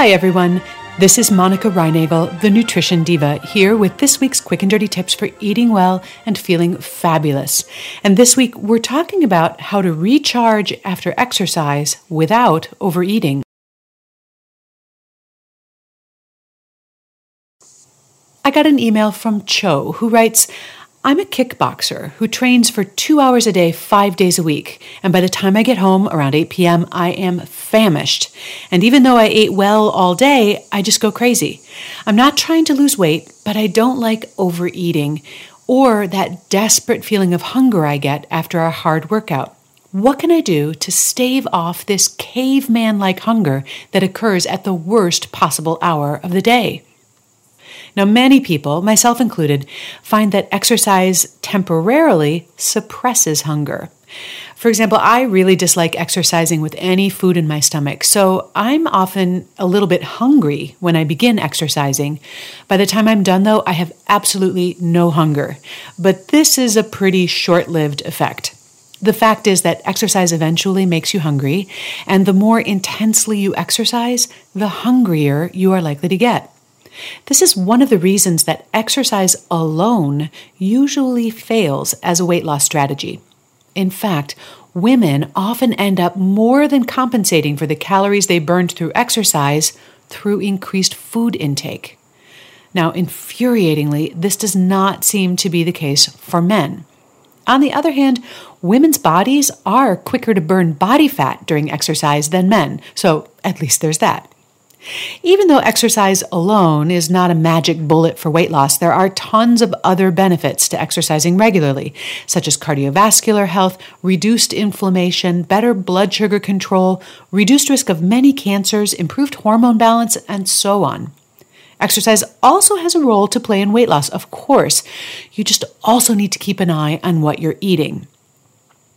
Hi, everyone. This is Monica Reinagel, the Nutrition Diva, here with this week's quick and dirty tips for eating well and feeling fabulous. And this week, we're talking about how to recharge after exercise without overeating. I got an email from Cho who writes, I'm a kickboxer who trains for two hours a day, five days a week. And by the time I get home around 8 p.m., I am famished. And even though I ate well all day, I just go crazy. I'm not trying to lose weight, but I don't like overeating or that desperate feeling of hunger I get after a hard workout. What can I do to stave off this caveman like hunger that occurs at the worst possible hour of the day? Now, many people, myself included, find that exercise temporarily suppresses hunger. For example, I really dislike exercising with any food in my stomach, so I'm often a little bit hungry when I begin exercising. By the time I'm done, though, I have absolutely no hunger. But this is a pretty short lived effect. The fact is that exercise eventually makes you hungry, and the more intensely you exercise, the hungrier you are likely to get. This is one of the reasons that exercise alone usually fails as a weight loss strategy. In fact, women often end up more than compensating for the calories they burned through exercise through increased food intake. Now, infuriatingly, this does not seem to be the case for men. On the other hand, women's bodies are quicker to burn body fat during exercise than men, so at least there's that. Even though exercise alone is not a magic bullet for weight loss, there are tons of other benefits to exercising regularly, such as cardiovascular health, reduced inflammation, better blood sugar control, reduced risk of many cancers, improved hormone balance, and so on. Exercise also has a role to play in weight loss, of course. You just also need to keep an eye on what you're eating.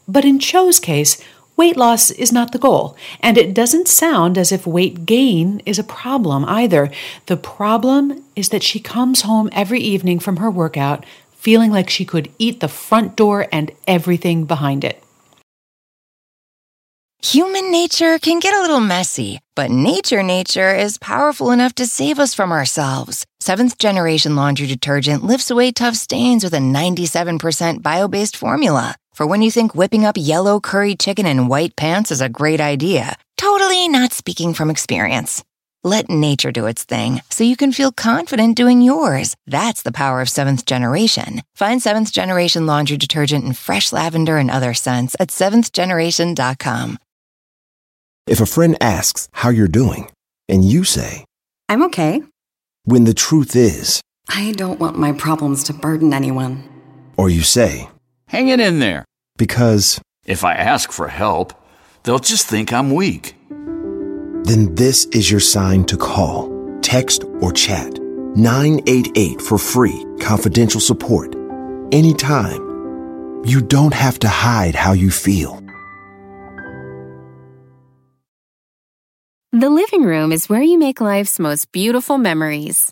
But in Cho's case, Weight loss is not the goal, and it doesn't sound as if weight gain is a problem either. The problem is that she comes home every evening from her workout feeling like she could eat the front door and everything behind it. Human nature can get a little messy, but nature nature is powerful enough to save us from ourselves. Seventh generation laundry detergent lifts away tough stains with a 97% bio based formula. For when you think whipping up yellow curry chicken in white pants is a great idea, totally not speaking from experience. Let nature do its thing so you can feel confident doing yours. That's the power of seventh generation. Find seventh generation laundry detergent in fresh lavender and other scents at seventhgeneration.com. If a friend asks how you're doing, and you say, I'm okay, when the truth is, I don't want my problems to burden anyone. or you say, Hang it in there. because, If I ask for help, they'll just think I'm weak. then this is your sign to call, text, or chat 988 for free, confidential support. Anytime. You don't have to hide how you feel. The living room is where you make life's most beautiful memories.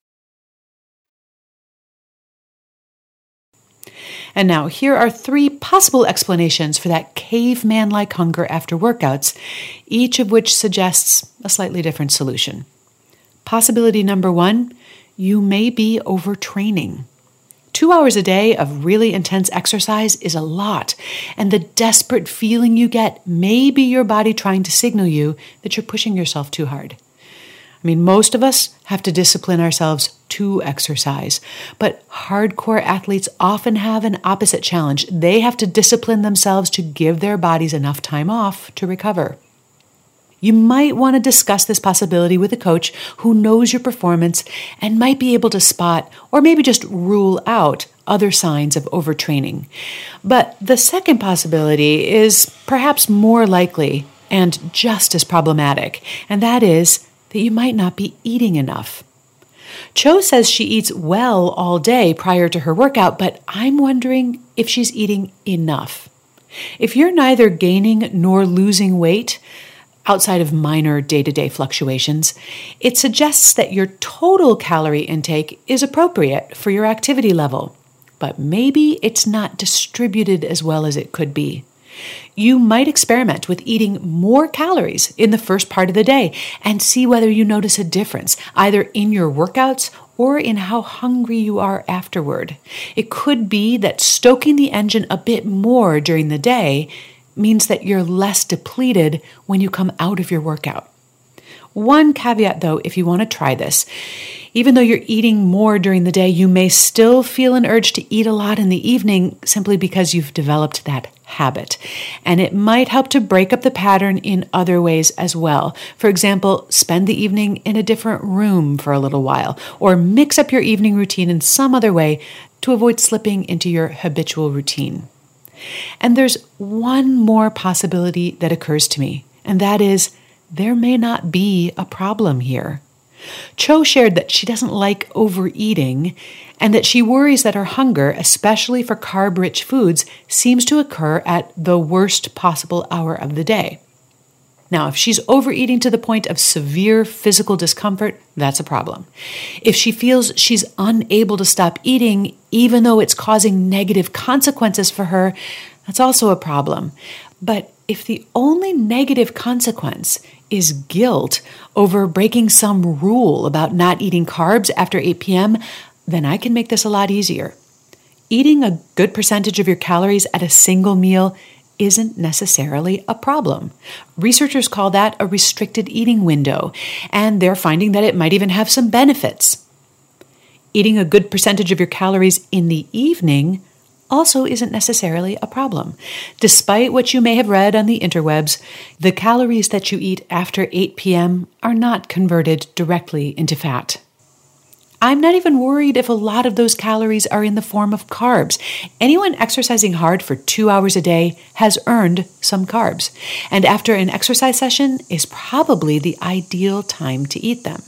And now, here are three possible explanations for that caveman like hunger after workouts, each of which suggests a slightly different solution. Possibility number one you may be overtraining. Two hours a day of really intense exercise is a lot, and the desperate feeling you get may be your body trying to signal you that you're pushing yourself too hard. I mean, most of us have to discipline ourselves to exercise, but hardcore athletes often have an opposite challenge. They have to discipline themselves to give their bodies enough time off to recover. You might want to discuss this possibility with a coach who knows your performance and might be able to spot or maybe just rule out other signs of overtraining. But the second possibility is perhaps more likely and just as problematic, and that is that you might not be eating enough. Cho says she eats well all day prior to her workout, but I'm wondering if she's eating enough. If you're neither gaining nor losing weight, outside of minor day to day fluctuations, it suggests that your total calorie intake is appropriate for your activity level, but maybe it's not distributed as well as it could be. You might experiment with eating more calories in the first part of the day and see whether you notice a difference, either in your workouts or in how hungry you are afterward. It could be that stoking the engine a bit more during the day means that you're less depleted when you come out of your workout. One caveat though, if you want to try this, even though you're eating more during the day, you may still feel an urge to eat a lot in the evening simply because you've developed that habit. And it might help to break up the pattern in other ways as well. For example, spend the evening in a different room for a little while, or mix up your evening routine in some other way to avoid slipping into your habitual routine. And there's one more possibility that occurs to me, and that is there may not be a problem here. Cho shared that she doesn't like overeating and that she worries that her hunger, especially for carb rich foods, seems to occur at the worst possible hour of the day. Now, if she's overeating to the point of severe physical discomfort, that's a problem. If she feels she's unable to stop eating, even though it's causing negative consequences for her, that's also a problem. But if the only negative consequence is guilt over breaking some rule about not eating carbs after 8 p.m., then I can make this a lot easier. Eating a good percentage of your calories at a single meal isn't necessarily a problem. Researchers call that a restricted eating window, and they're finding that it might even have some benefits. Eating a good percentage of your calories in the evening also isn't necessarily a problem. Despite what you may have read on the interwebs, the calories that you eat after 8 p.m. are not converted directly into fat. I'm not even worried if a lot of those calories are in the form of carbs. Anyone exercising hard for two hours a day has earned some carbs, and after an exercise session is probably the ideal time to eat them.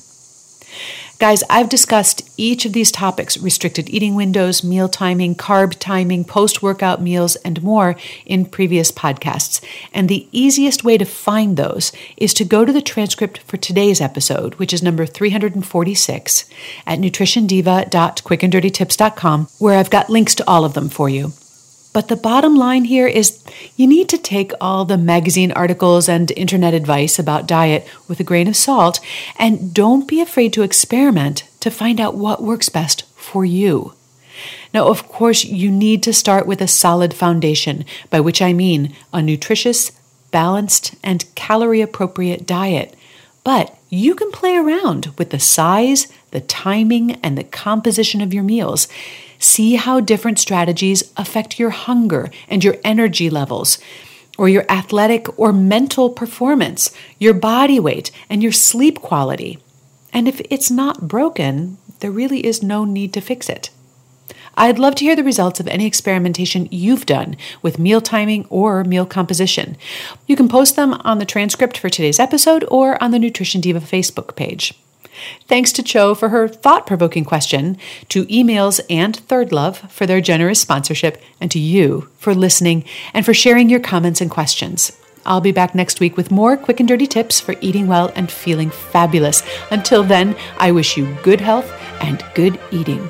Guys, I've discussed each of these topics restricted eating windows, meal timing, carb timing, post workout meals, and more in previous podcasts. And the easiest way to find those is to go to the transcript for today's episode, which is number 346 at nutritiondiva.quickanddirtytips.com, where I've got links to all of them for you. But the bottom line here is you need to take all the magazine articles and internet advice about diet with a grain of salt and don't be afraid to experiment to find out what works best for you. Now, of course, you need to start with a solid foundation, by which I mean a nutritious, balanced, and calorie appropriate diet. But you can play around with the size, the timing, and the composition of your meals. See how different strategies affect your hunger and your energy levels, or your athletic or mental performance, your body weight, and your sleep quality. And if it's not broken, there really is no need to fix it. I'd love to hear the results of any experimentation you've done with meal timing or meal composition. You can post them on the transcript for today's episode or on the Nutrition Diva Facebook page. Thanks to Cho for her thought provoking question, to emails and Third Love for their generous sponsorship, and to you for listening and for sharing your comments and questions. I'll be back next week with more quick and dirty tips for eating well and feeling fabulous. Until then, I wish you good health and good eating.